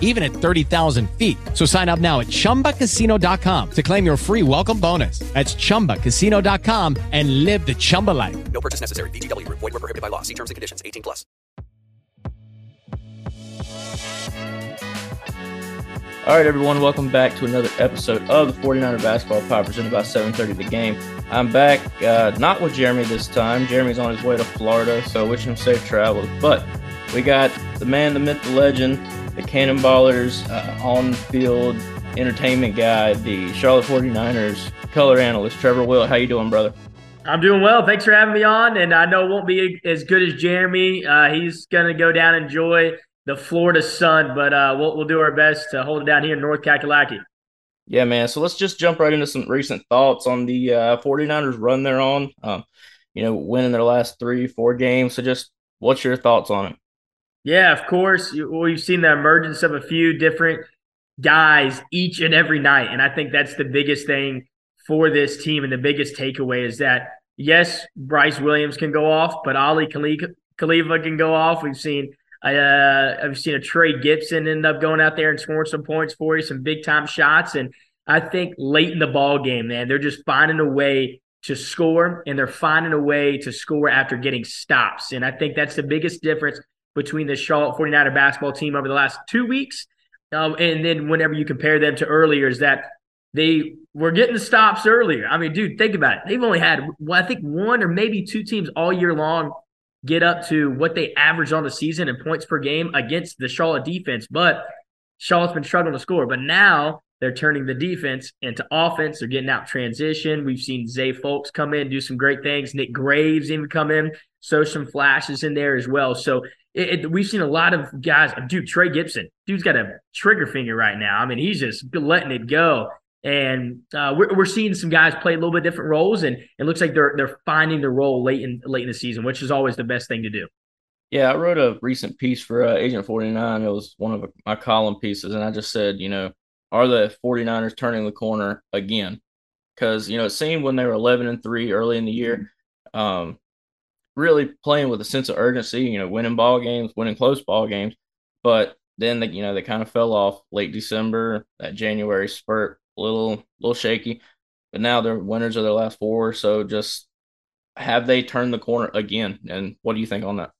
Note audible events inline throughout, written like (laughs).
even at 30,000 feet. So sign up now at chumbacasino.com to claim your free welcome bonus. That's chumbacasino.com and live the Chumba life. No purchase necessary. VGW. Void where prohibited by law. See terms and conditions. 18 plus. All right, everyone, welcome back to another episode of the 49er Basketball Pod presented by 730 The Game. I'm back, uh, not with Jeremy this time. Jeremy's on his way to Florida, so wishing him safe travels. But we got the man, the myth, the legend, the Cannonballers uh, on-field entertainment guy, the Charlotte 49ers color analyst, Trevor Wilt. How you doing, brother? I'm doing well. Thanks for having me on. And I know it won't be as good as Jeremy. Uh, he's going to go down and enjoy the Florida sun, but uh, we'll, we'll do our best to hold it down here in North Kakalaki. Yeah, man. So let's just jump right into some recent thoughts on the uh, 49ers run they're on. Um, you know, winning their last three, four games. So just what's your thoughts on it? Yeah, of course. We've seen the emergence of a few different guys each and every night. And I think that's the biggest thing for this team. And the biggest takeaway is that, yes, Brice Williams can go off, but Aly Khalifa can go off. We've seen uh, I've seen a Trey Gibson end up going out there and scoring some points for you, some big time shots. And I think late in the ball game, man, they're just finding a way to score and they're finding a way to score after getting stops. And I think that's the biggest difference between the Charlotte 49er basketball team over the last two weeks. Um, and then whenever you compare them to earlier, is that they were getting stops earlier. I mean, dude, think about it. They've only had, well, I think, one or maybe two teams all year long get up to what they average on the season in points per game against the Charlotte defense. But Charlotte's been struggling to score. But now they're turning the defense into offense. They're getting out transition. We've seen Zay Folkes come in, do some great things. Nik Graves even come in, so some flashes in there as well. So it, it, we've seen a lot of guys. Dude, Trey Gibson, dude's got a trigger finger right now. I mean, he's just letting it go. And uh, we're, we're seeing some guys play a little bit different roles, and it looks like they're they're finding their role late in late in the season, which is always the best thing to do. Yeah, I wrote a recent piece for uh, Agent 49. It was one of my column pieces, and I just said, you know, are the 49ers turning the corner again? Because, you know, it seemed when they were 11 and 3 early in the year, um, really playing with a sense of urgency, you know, winning ball games, winning close ball games. But then, they, you know, they kind of fell off late December, that January spurt a little little shaky. But now they're winners of their last four. So just have they turned the corner again? And what do you think on that?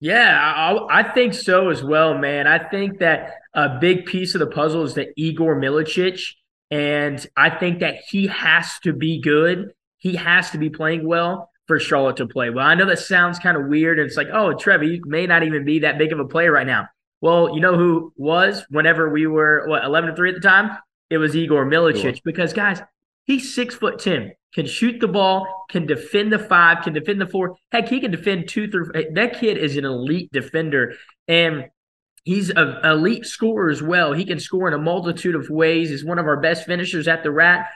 Yeah, I, I, think so as well, man. I think that a big piece of the puzzle is that Igor Milicic, and I think that he has to be good. He has to be playing well for Charlotte to play well. I know that sounds kind of weird, and it's like, oh, Trevor, you may not even be that big of a player right now. Well, you know who was whenever we were what eleven to three at the time? it was Igor Milicic because guys, he's six foot ten, can shoot the ball, can defend the five, can defend the four. Heck, he can defend two through. Eh, that kid is an elite defender, and he's an elite scorer as well. He can score in a multitude of ways. He's one of our best finishers at the rat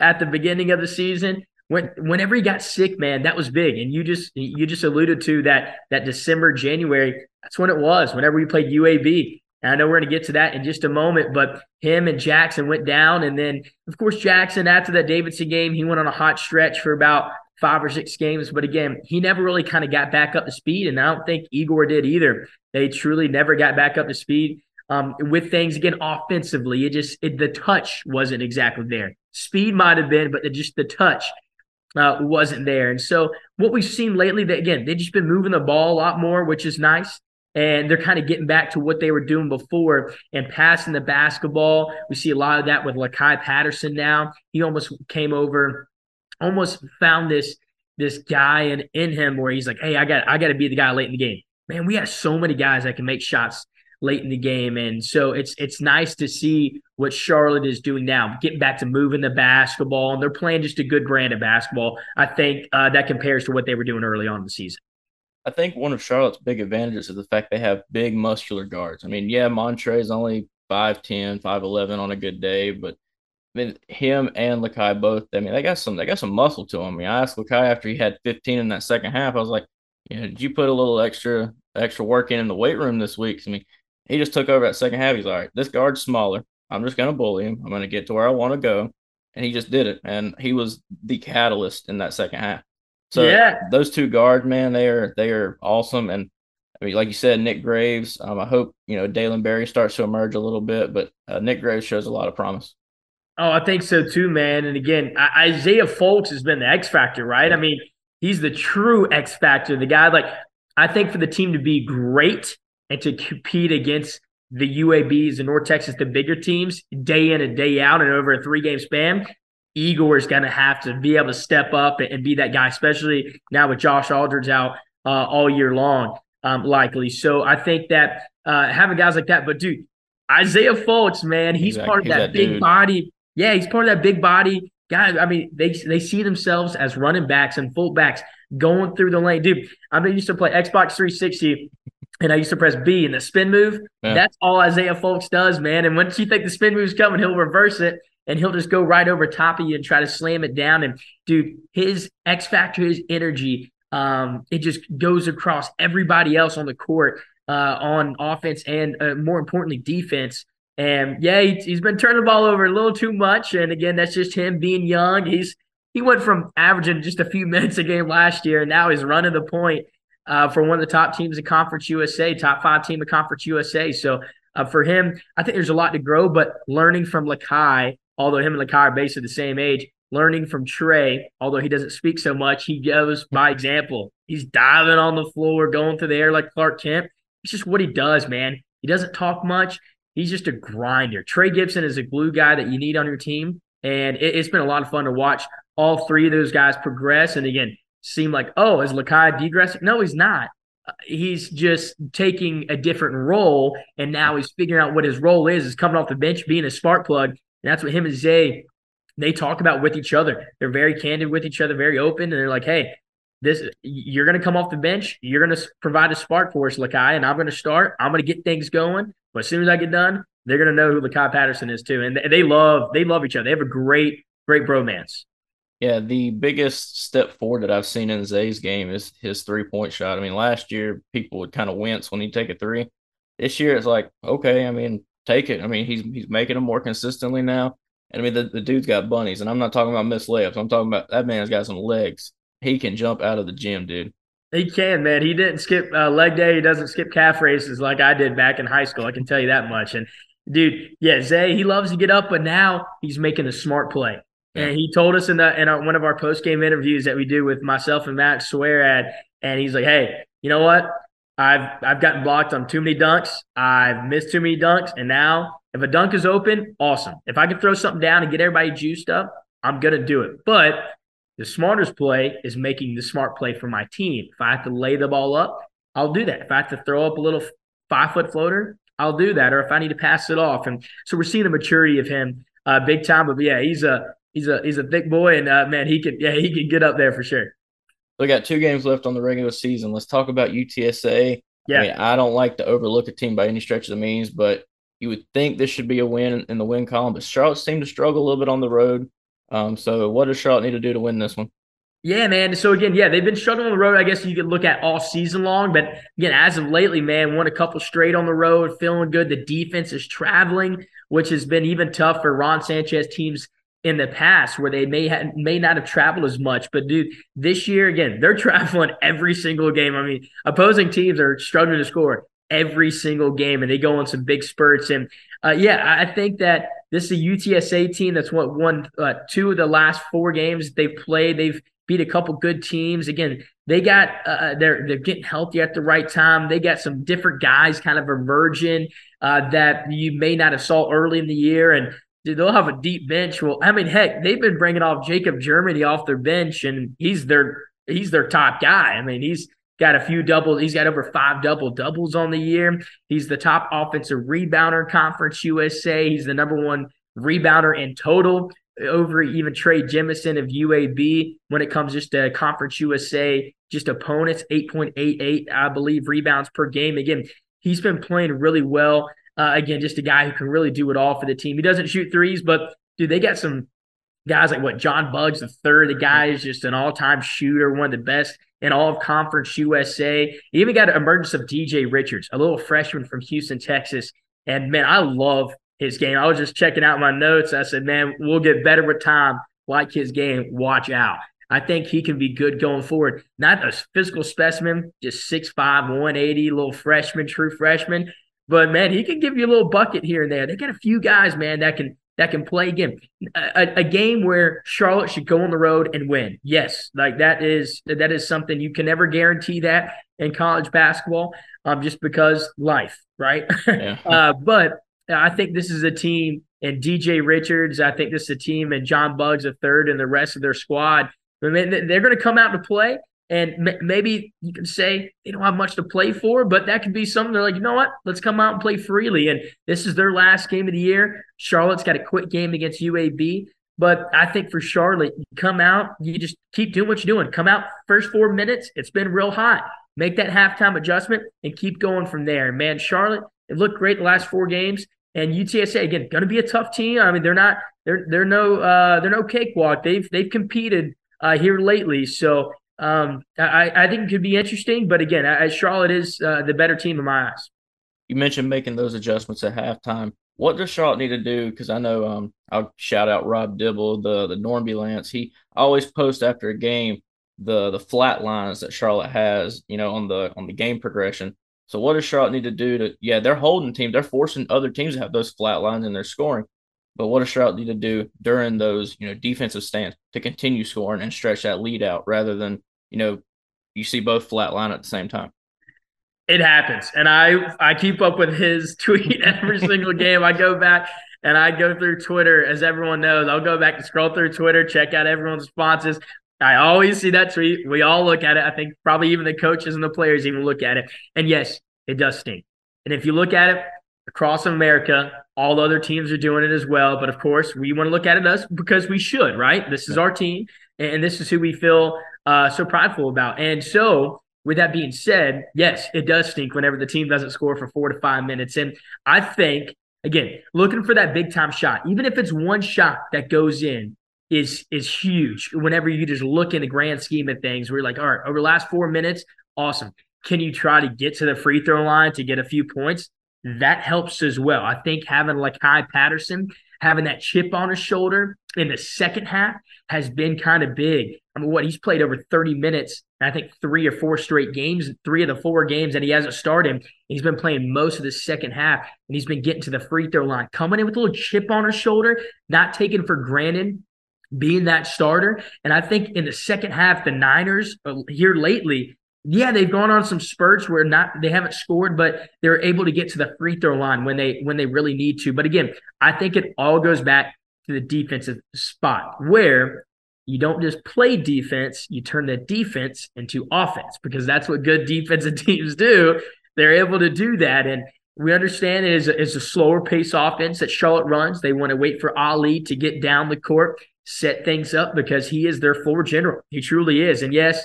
at the beginning of the season. When whenever he got sick, man, that was big. And you just you just alluded to that that December, January. That's when it was. Whenever we played UAB, and I know we're going to get to that in just a moment, but him and Jackson went down. And then, of course, Jackson, after that Davidson game, he went on a hot stretch for about five or six games. But again, he never really kind of got back up to speed. And I don't think Igor did either. They truly never got back up to speed um, with things. Again, offensively, it just, it, the touch wasn't exactly there. Speed might have been, but the, just the touch uh, wasn't there. And so what we've seen lately, that again, they've just been moving the ball a lot more, which is nice and they're kind of getting back to what they were doing before and passing the basketball. We see a lot of that with Lu'Cye Patterson now. He almost came over, almost found this this guy in, in him where he's like, hey, I got I got to be the guy late in the game. Man, we have so many guys that can make shots late in the game, and so it's it's nice to see what Charlotte is doing now, getting back to moving the basketball, and they're playing just a good brand of basketball. I think uh, that compares to what they were doing early on in the season. I think one of Charlotte's big advantages is the fact they have big muscular guards. I mean, yeah, Montre is only 5'10, 5'11 on a good day, but I mean, him and Lu'Cye both. I mean, they got some. They got some muscle to them. I mean, I asked Lu'Cye after he had 15 in that second half. I was like, you know, did you put a little extra extra work in in the weight room this week? I mean, he just took over that second half. He's like, all right, this guard's smaller. I'm just gonna bully him. I'm gonna get to where I want to go, and he just did it. And he was the catalyst in that second half. So yeah. those two guards, man, they are they are awesome. And I mean, like you said, Nik Graves. Um, I hope you know Dalen Berry starts to emerge a little bit, but uh, Nik Graves shows a lot of promise. Oh, I think so too, man. And again, Isaiah Folkes has been the X factor, right? I mean, he's the true X factor. The guy, like, I think for the team to be great and to compete against the UABs and North Texas, the bigger teams, day in and day out, and over a three game span, Igor is going to have to be able to step up and be that guy, especially now with Josh Aldrich out uh, all year long, um, likely. So I think that uh, having guys like that, but dude, Isaiah Folkes, man, he's part of that, that big dude. body yeah, he's part of that big body guy. I mean, they they see themselves as running backs and fullbacks going through the lane. Dude, I mean, used to play Xbox 360 and I used to press B in the spin move. Yeah. That's all Isaiah Folkes does, man. And once you think the spin move's coming, he'll reverse it and he'll just go right over top of you and try to slam it down. And dude, his X factor, his energy, um, it just goes across everybody else on the court, uh, on offense and uh, more importantly, defense. And yeah, he, he's been turning the ball over a little too much. And again, that's just him being young. He's he went from averaging just a few (laughs) minutes a game last year, and now he's running the point uh, for one of the top teams in Conference USA, top five team of Conference USA. So uh, for him, I think there's a lot to grow. But learning from Lu'Cye, although him and Lu'Cye are basically the same age, learning from Trey, although he doesn't speak so much, he goes by example. He's diving on the floor, going through the air like Clark Kent. It's just what he does, man. He doesn't talk much he's just a grinder. Trey Gibson is a glue guy that you need on your team. And it, has been a lot of fun to watch all three of those guys progress. And again, seem like, oh, is Lu'Cye degressing? No, he's not. Uh, he's just taking a different role. And now he's figuring out what his role is, is coming off the bench, being a spark plug. And that's what him and Zay, they talk about with each other. They're very candid with each other, very open. And they're like, hey, this you're going to come off the bench. You're going to provide a spark for us, Lu'Cye, and I'm going to start. I'm going to get things going. But as soon as I get done, they're gonna know who Lu'Cye Patterson is too, and they love they love each other. They have a great great bromance. Yeah, the biggest step forward that I've seen in Zay's game is his three point shot. I mean, last year people would kind of wince when he'd take a three. This year it's like, okay, I mean, take it. I mean, he's he's making them more consistently now. And I mean, the, the dude's got bunnies, and I'm not talking about missed layups. I'm talking about that man's got some legs. He can jump out of the gym, dude. He can, man. He didn't skip uh, leg day. He doesn't skip calf races like I did back in high school. I can tell you that much. And dude, yeah, Zay, he loves to get up, but now he's making a smart play. And he told us in the in our, one of our post game interviews that we do with myself and Matt Swear at, and he's like, "Hey, you know what? I've I've gotten blocked on too many dunks. I've missed too many dunks, and now if a dunk is open, awesome. If I can throw something down and get everybody juiced up, I'm gonna do it. But the smartest play is making the smart play for my team. If I have to lay the ball up, I'll do that. If I have to throw up a little five foot floater, I'll do that. Or if I need to pass it off. And so we're seeing the maturity of him uh, big time. But yeah, he's a he's a he's a thick boy, and uh, man, he can yeah he can get up there for sure. We got two games left on the regular season. Let's talk about UTSA. Yeah, I, mean, I don't like to overlook a team by any stretch of the means, but you would think this should be a win in the win column. But Charlotte seemed to struggle a little bit on the road. Um, so what does Charlotte need to do to win this one? Yeah, man. So again, yeah, they've been struggling on the road. I guess you could look at all season long, but again, as of lately, man, won a couple straight on the road, feeling good. The defense is traveling, which has been even tough for Ron Sanchez teams in the past, where they may have, may not have traveled as much. But dude, this year again, they're (laughs) traveling every single game. I mean, opposing teams are struggling to score every single game, and they go on some big spurts. And uh, yeah, I think that this is a UTSA team that's what won uh, two of the last four games they've played. They've beat a couple good teams. Again, they got uh, uh, they're they're getting healthy at the right time. They got some different guys kind of emerging uh, that you may not have saw early in the year, and they'll have a deep bench. Well, I mean, heck, they've been bringing off Jacob Germany off their bench, and he's their he's their top guy. I mean, he's got a few doubles. He's got over five double doubles on the year. He's the top offensive rebounder Conference USA. He's the number one rebounder in total over even Trey Jemison of UAB when it comes just to Conference USA, just opponents, 8.88, I believe, rebounds per game. Again, he's been playing really well. Uh, again, just a guy who can really do it all for the team. He doesn't shoot threes, but dude, they got some guys like what John Buggs the third. The guy is just an all-time shooter, one of the best in all of Conference USA. He even got an emergence of DJ Richards, a little freshman from Houston, Texas. And man, I love his game. I was just checking out my notes. I said, man, we'll get better with time. Like his game, watch out. I think he can be good going forward. Not a physical specimen, just 6'5, 180, little freshman, true freshman. But man, he can give you a little bucket here and there. They got a few guys, man, that can that can play again. A, a, game where Charlotte should go on the road and win. Yes, like that is that is something you can never guarantee that in college basketball, um, just because life, right? Yeah. (laughs) uh, but I think this is a team and DJ Richards. I think this is a team and John Buggs a third and the rest of their squad. I mean, they're going to come out to play. And maybe you can say they don't have much to play for, but that could be something they're like, you know what? Let's come out and play freely. And this is their last game of the year. Charlotte's got a quick game against UAB. But I think for Charlotte, you come out, you just keep doing what you're doing. Come out first four minutes. It's been real hot. Make that halftime adjustment and keep going from there. Man, Charlotte, it looked great the last four games. And UTSA again, going to be a tough team. I mean, they're not they're they're no uh, they're no cakewalk. They've they've competed uh, here lately, so um, I I think it could be interesting. But again, I, Charlotte is uh, the better team in my eyes. You mentioned making those adjustments at halftime. What does Charlotte need to do? Because I know um, I'll shout out Rob Dibble, the the Normby Lance. He always posts after a game the the flat lines that Charlotte has, you know, on the on the game progression. So what does Charlotte need to do to? Yeah, they're holding teams. They're forcing other teams to have those flat lines in their scoring. But what does Charlotte need to do during those you know defensive stands to continue scoring and stretch that lead out rather than you know you see both flat line at the same time? It happens, and I I keep up with his (laughs) tweet every single game. I go back and I go through Twitter, as everyone knows. I'll go back and scroll through Twitter, check out everyone's responses. I always see that tweet. We all look at it. I think probably even the coaches and the players even look at it. And yes, it does stink. And if you look at it across America, all the other teams are doing it as well. But of course, we want to look at it us because we should, right? This is our team, and this is who we feel uh, so prideful about. And so, with that being said, yes, it does stink whenever the team doesn't score for four to five minutes. And I think, again, looking for that big time shot, even if it's one shot that goes in, is is huge. Whenever you just look in the grand scheme of things, we're like, all right, over the last four minutes, awesome. Can you try to get to the free throw line to get a few points? That helps as well. I think having like Kai Patterson having that chip on his shoulder in the second half has been kind of big. I mean, what he's played over 30 minutes, I think three or four straight games, three of the four games that he hasn't started. He's been playing most of the second half and he's been getting to the free throw line, coming in with a little chip on his shoulder, not taken for granted being that starter. And I think in the second half, the Niners uh, here lately, yeah, they've gone on some spurts where not they haven't scored, but they're able to get to the free throw line when they when they really need to. But again, I think it all goes back to the defensive spot where you don't just play defense, you turn the defense into offense because that's what good (laughs) defensive teams do. They're able to do that. And we understand it is a, it's a slower pace offense that Charlotte runs. They want to wait for Aly to get down the court set things up because he is their floor general. He truly is. And yes,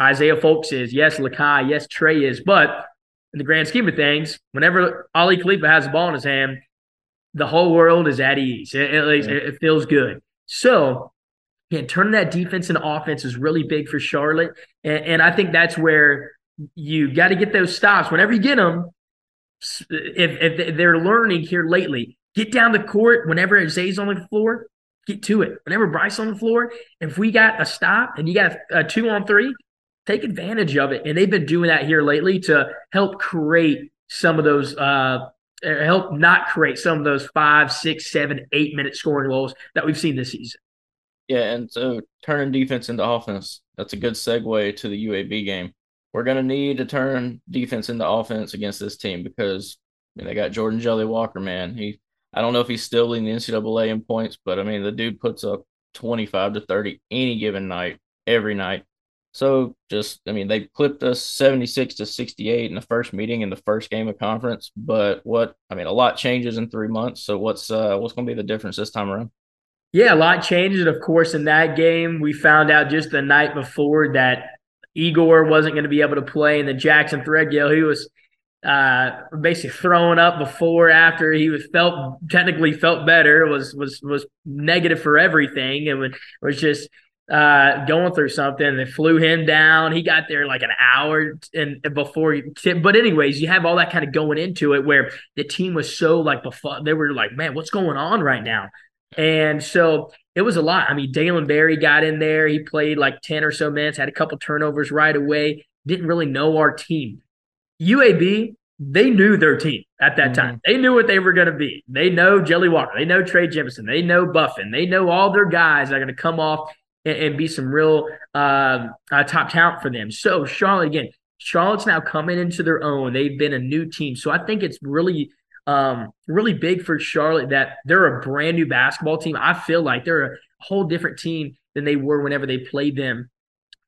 Isaiah Folkes is. Yes, Lu'Cye. Yes, Trey is. But in the grand scheme of things, whenever Aly Khalifa has the ball in his hand, the whole world is at ease. It, it, it feels good. So, yeah, turning that defense into offense is really big for Charlotte. And, and I think that's where you got to get those stops. Whenever you get them, if, if they're learning here lately, get down the court whenever Zay's on the floor, get to it. Whenever Brice on the floor, if we got a stop and you got a two on three, take advantage of it. And they've been doing that here lately to help create some of those, uh, help not create some of those five, six, seven, eight minute scoring woes that we've seen this season. Yeah, and so turning defense into offense, that's a good segue to the UAB game. We're going to need to turn defense into offense against this team because I mean, they got Jordan Jelly Walker, man. He I don't know if he's still leading the NCAA in points, but I mean, the dude puts up 25 to 30 any given night, every night. So just, I mean, they clipped us 76 to 68 in the first meeting in the first game of conference. But what, I mean, a lot changes in three months. So what's uh what's going to be the difference this time around? Yeah, a lot changes. Of course, in that game, we found out just the night before that Igor wasn't going to be able to play, and then Jackson Threadgill, he was uh, basically throwing up before after he was felt technically felt better was was was negative for everything and was, was just uh, going through something. They flew him down. He got there like an hour and before. But anyways, you have all that kind of going into it where the team was so like before they were like, man, what's going on right now? And so it was a lot. I mean, Dalen Berry got in there. He played like 10 or so minutes, had a couple turnovers right away. Didn't really know our team. UAB, they knew their team at that mm-hmm. time. They knew what they were going to be. They know Jelly Walker. They know Trey Jemison. They know Buffen. They know all their guys are going to come off and, and be some real uh, uh, top talent for them. So Charlotte again, Charlotte's now coming into their own. They've been a new team, so I think it's really, um, really big for Charlotte that they're a brand new basketball team. I feel like they're a whole different team than they were whenever they played them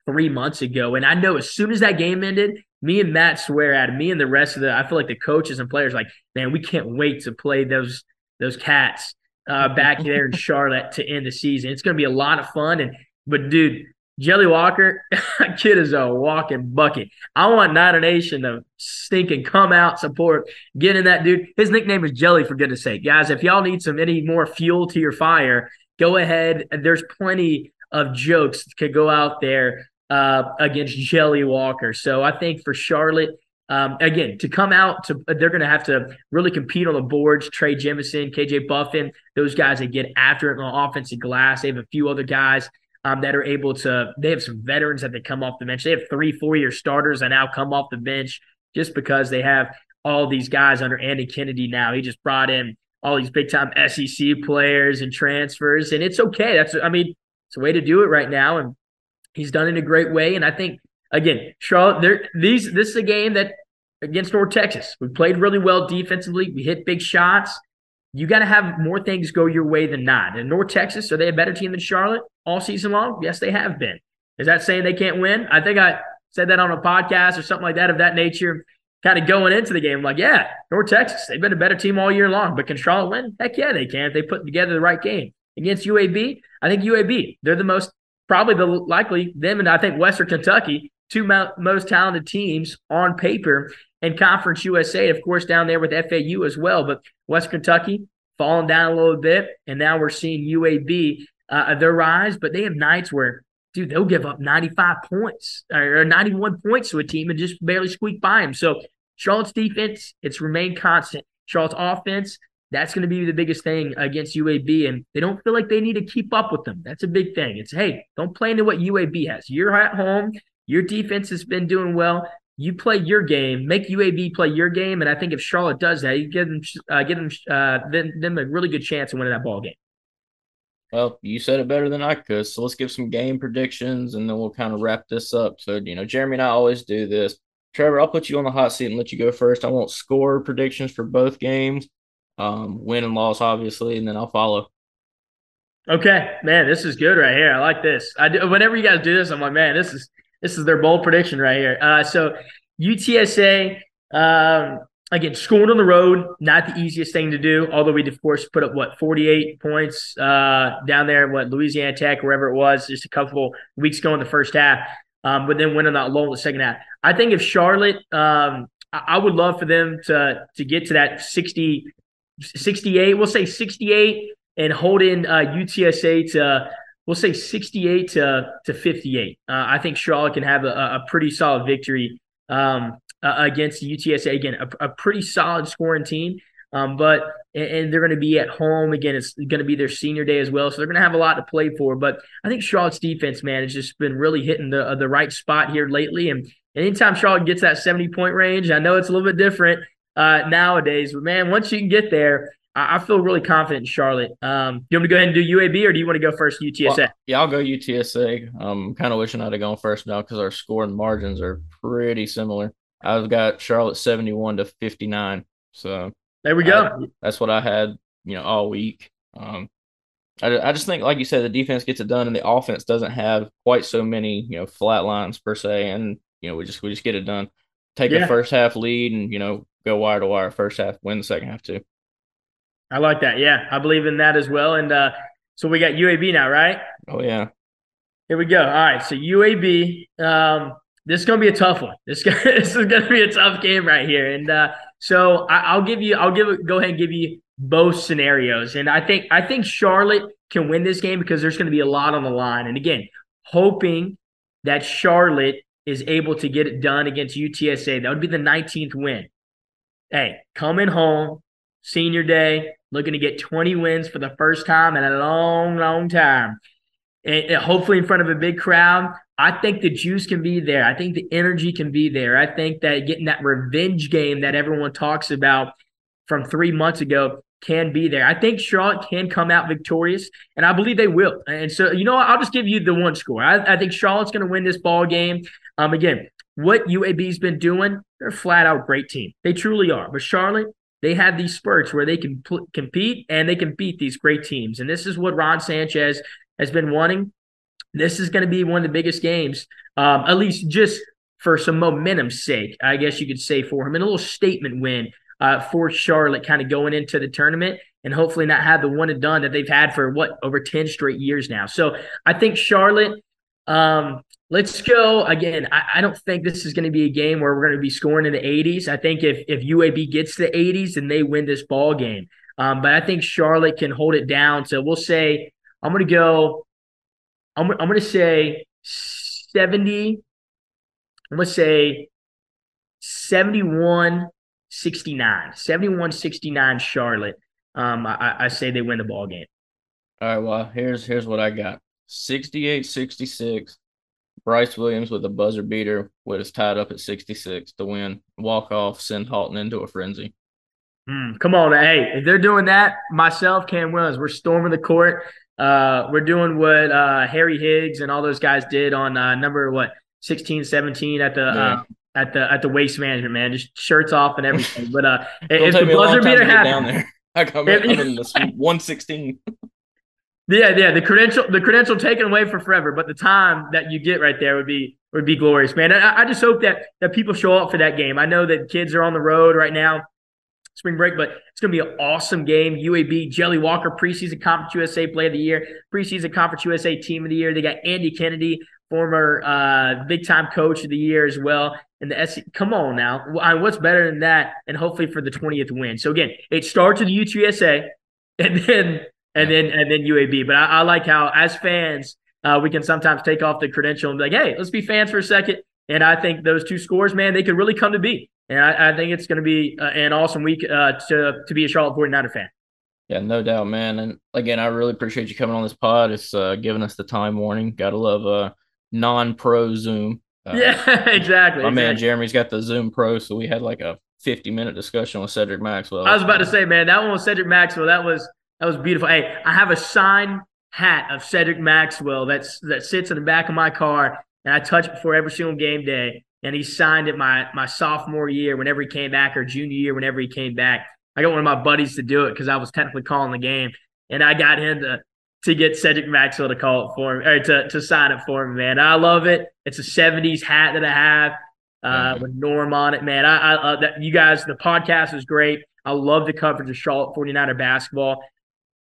three months ago. And I know as soon as that game ended, me and Matt swear at me and the rest of the I feel like the coaches and players like, man, we can't wait to play those those cats uh, back there in (laughs) Charlotte to end the season. It's going to be a lot of fun. And but dude, Jelly Walker, (laughs) kid is a walking bucket. I want Niner Nation to stink and come out, support, get in that dude. His nickname is Jelly, for goodness sake. Guys, if y'all need some any more fuel to your fire, go ahead. There's plenty of jokes that could go out there uh, against Jelly Walker. So I think for Charlotte, um, again, to come out to they're going to have to really compete on the boards. Trey Jemison, KJ Buffen, those guys that get after it on the offensive glass. They have a few other guys um, that are able to. They have some veterans that they come off the bench. They have three, four year starters that now come off the bench just because they have all these guys under Andy Kennedy now. He just brought in all these big time SEC players and transfers, and it's okay. That's I mean, it's a way to do it right now, and He's done it in a great way. And I think, again, Charlotte, there these this is a game that against North Texas. We played really well defensively. We hit big shots. You got to have more things go your way than not. And North Texas, are they a better team than Charlotte all season long? Yes, they have been. Is that saying they can't win? I think I said that on a podcast or something like that of that nature, kind of going into the game. like, yeah, North Texas, they've been a better team all year long. But can Charlotte win? Heck yeah, they can if they put together the right game. Against UAB, I think UAB, they're the most probably the likely them and I think Western Kentucky, two mo- most talented teams on paper, and Conference USA, of course, down there with FAU as well. But West Kentucky falling down a little bit, and now we're seeing UAB uh, their rise. But they have nights where, dude, they'll give up 95 points or 91 points to a team and just barely squeak by them. So Charlotte's defense, it's remained constant. Charlotte's offense, that's going to be the biggest thing against UAB. And they don't feel like they need to keep up with them. That's a big thing. It's, hey, don't play into what UAB has. You're at home. Your defense has been doing well. You play your game, make UAB play your game. And I think if Charlotte does that, you give them, uh, give them, uh, them, them a really good chance of winning that ball game. Well, you said it better than I could. So let's give some game predictions and then we'll kind of wrap this up. So, you know, Jeremy and I always do this. Trevor, I'll put you on the hot seat and let you go first. I won't score predictions for both games um, win and loss, obviously, and then I'll follow. Okay, man, this is good right here. I like this. I do, whenever you guys do this, I'm like, man, this is this is their bold prediction right here. Uh, so UTSA, um, again, scoring on the road, not the easiest thing to do. Although we, of course, put up what 48 points uh, down there, what Louisiana Tech, wherever it was, just a couple weeks ago in the first half. Um, but then winning that low in the second half. I think if Charlotte, um, I, I would love for them to to get to that 60 68. We'll say 68 and holding uh, UTSA to we'll say 68 to to 58. Uh, I think Charlotte can have a, a pretty solid victory um, uh, against UTSA. Again, a, a, pretty solid scoring team. Um, but and, they're going to be at home again. It's going to be their senior day as well, so they're going to have a lot to play for. But I think Charlotte's defense, man, has just been really hitting the uh, the right spot here lately. And anytime Charlotte gets that 70 point range, I know it's a little bit different uh, nowadays. But man, once you can get there, I, I feel really confident in Charlotte. Um, you want me to go ahead and do UAB, or do you want to go first UTSA? Well, yeah, I'll go UTSA. I'm kind of wishing I'd have gone first now because our scoring margins are pretty similar. I've got Charlotte 71 to 59. So there we go. I, that's what I had, you know, all week. Um, I, I just think, like you said, the defense gets it done, and the offense doesn't have quite so many, you know, flat lines per se, and you know, we just we just get it done. Take Yeah. a first half lead, and you know, go wire to wire first half, win the second half too. I like that. Yeah, I believe in that as well. And uh, so we got UAB now, right? Oh yeah, Here we go. All right, so UAB. Um, this is gonna be a tough one. This (laughs) this is gonna be a tough game right here. And uh, so I, I'll give you. I'll give. Go ahead and give you both scenarios. And I think I think Charlotte can win this game because there's going to be a lot on the line. And again, hoping that Charlotte is able to get it done against UTSA. That would be the 19th win. Hey, coming home, senior day, looking to get 20 wins for the first time in a long, long time. And, and hopefully in front of a big crowd. I think the juice can be there. I think the energy can be there. I think that getting that revenge game that everyone talks about from three months ago can be there. I think Charlotte can come out victorious, and I believe they will. And so, you know what? I'll just give you the one score. I, I think Charlotte's going to win this ball game. Um, again, what UAB's been doing, they're a flat out great team. They truly are. But Charlotte, they have these spurts where they can pl- compete and they can beat these great teams. And this is what Ron Sanchez has been wanting. This is going to be one of the biggest games, um, at least just for some momentum's sake, I guess you could say for him, and a little statement win uh, for Charlotte, kind of going into the tournament, and hopefully not have the one and done that they've had for what over ten straight years now. So I think Charlotte. Um, let's go again. I, I don't think this is going to be a game where we're going to be scoring in the 80s. I think if if UAB gets the 80s, then they win this ball game. Um, but I think Charlotte can hold it down. So we'll say I'm going to go. I'm, I'm going to say 70. I'm going to say 71 69. 71 69 Charlotte. Um, I, I say they win the ball game. All right, well, here's here's what I got. 68-66. Brice Williams with a buzzer beater with us tied up at 66 to win. Walk off, send Halton into a frenzy. Hmm, come on, hey! If they're doing that, myself, Cam Williams, we're storming the court. Uh, we're doing what uh, Harry Higgs and all those guys did on uh, number what 16, 17 at the Yeah. uh, at the at the waste management man, just shirts off and everything. But uh, (laughs) if the take me a long buzzer beater get down there. (laughs) I come (laughs) in, I'm in this 116. Yeah, yeah. The credential, the credential taken away for forever, but the time that you get right there would be would be glorious, man. I, I just hope that that people show up for that game. I know that kids are on the road right now, spring break, but it's going to be an awesome game. UAB, Jelly Walker, preseason Conference USA Play of the Year, preseason Conference USA Team of the Year. They got Andy Kennedy, former uh, big time coach of the year as well. And the SC, come on now, what's better than that? And hopefully for the twentieth win. So again, it starts with UTSA, and then and then and then UAB. But I, I like how as fans uh, we can sometimes take off the credential and be like, hey, let's be fans for a second. And I think those two scores, man, they could really come to be. And I, I think it's going to be uh, an awesome week uh, to to be a Charlotte 49er fan. Yeah, no doubt, man. And again, I really appreciate you coming on this pod. It's uh, giving us the time warning. Gotta love uh, non-pro Zoom. Uh, yeah, (laughs) exactly. My man. Jeremy's got the Zoom Pro, so we had like a 50 minute discussion with Cedric Maxwell. I was about to say, man, that one was Cedric Maxwell. That was that was beautiful. Hey, I have a signed hat of Cedric Maxwell that's that sits in the back of my car, and I touch it before every single game day. And he signed it my my sophomore year, whenever he came back, or junior year, whenever he came back. I got one of my buddies to do it because I was technically calling the game, and I got him to to get Cedric Maxwell to call it for me or to to sign it for me. Man, I love it. It's a '70s hat that I have uh, with Norm on it, man. I, I uh, that you guys, the podcast is great. I love the coverage of Charlotte 49er basketball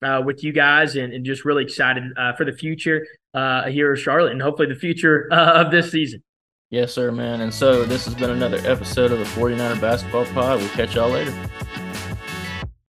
uh, with you guys, and, and just really excited uh, for the future uh, here in Charlotte, and hopefully the future (laughs) of this season. Yes, sir, man. And so this has been another episode of the 49er Basketball Pod. We'll catch y'all later.